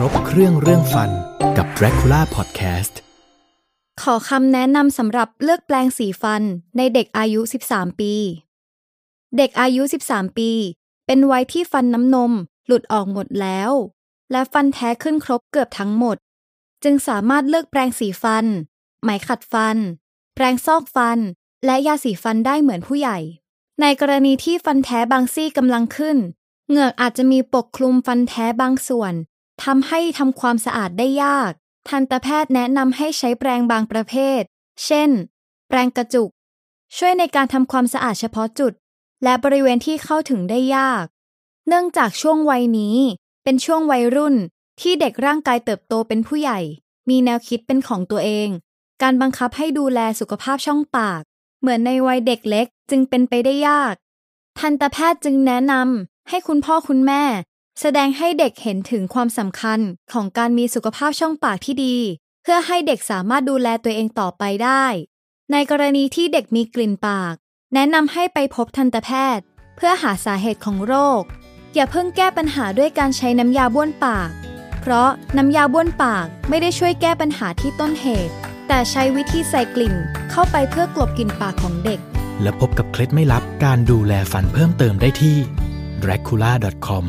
ครบเครื่องเรื่องฟันกับ Dracula Podcast ขอคำแนะนำสำหรับเลือกแปลงสีฟันในเด็กอายุ 13 ปี เด็กอายุ 13 ปี เป็นวัยที่ฟันน้ำนมหลุดออกหมดแล้ว และฟันแท้ขึ้นครบเกือบทั้งหมด จึงสามารถเลือกแปลงสีฟัน ไหมขัดฟัน แปลงซอกฟัน และยาสีฟันได้เหมือนผู้ใหญ่ ในกรณีที่ฟันแท้บางซี่กำลังขึ้น เหงือกอาจจะมีปกคลุมฟันแท้บางส่วน ทำให้ทำความสะอาดได้ยาก ทันตแพทย์แนะนำให้ใช้แปรงบางประเภท เช่น แปรงกระจุก ช่วยในการทำความสะอาดเฉพาะจุด และบริเวณที่เข้าถึงได้ยาก เนื่องจากช่วงวัยนี้เป็นช่วงวัยรุ่นที่เด็กร่างกายเติบโตเป็นผู้ใหญ่ มีแนวคิดเป็นของตัวเอง การบังคับให้ดูแลสุขภาพช่องปาก เหมือนในวัยเด็กเล็กจึงเป็นไปได้ยาก ทันตแพทย์จึงแนะนำให้คุณพ่อคุณแม่ แสดงให้เด็กเห็นถึงความสำคัญของการมีสุขภาพช่องปากที่ดี เพื่อให้เด็กสามารถดูแลตัวเองต่อไปได้ ในกรณีที่เด็กมีกลิ่นปาก แนะนำให้ไปพบทันตแพทย์ เพื่อหาสาเหตุของโรค อย่าเพิ่งแก้ปัญหาด้วยการใช้น้ำยาบ้วนปาก เพราะน้ำยาบ้วนปากไม่ได้ช่วยแก้ปัญหาที่ต้นเหตุ แต่ใช้วิธีใส่กลิ่นเข้าไปเพื่อกลบกลิ่นปากของเด็ก และพบกับเคล็ดไม่ลับการดูแลฟันเพิ่มเติมได้ที่ dracula.com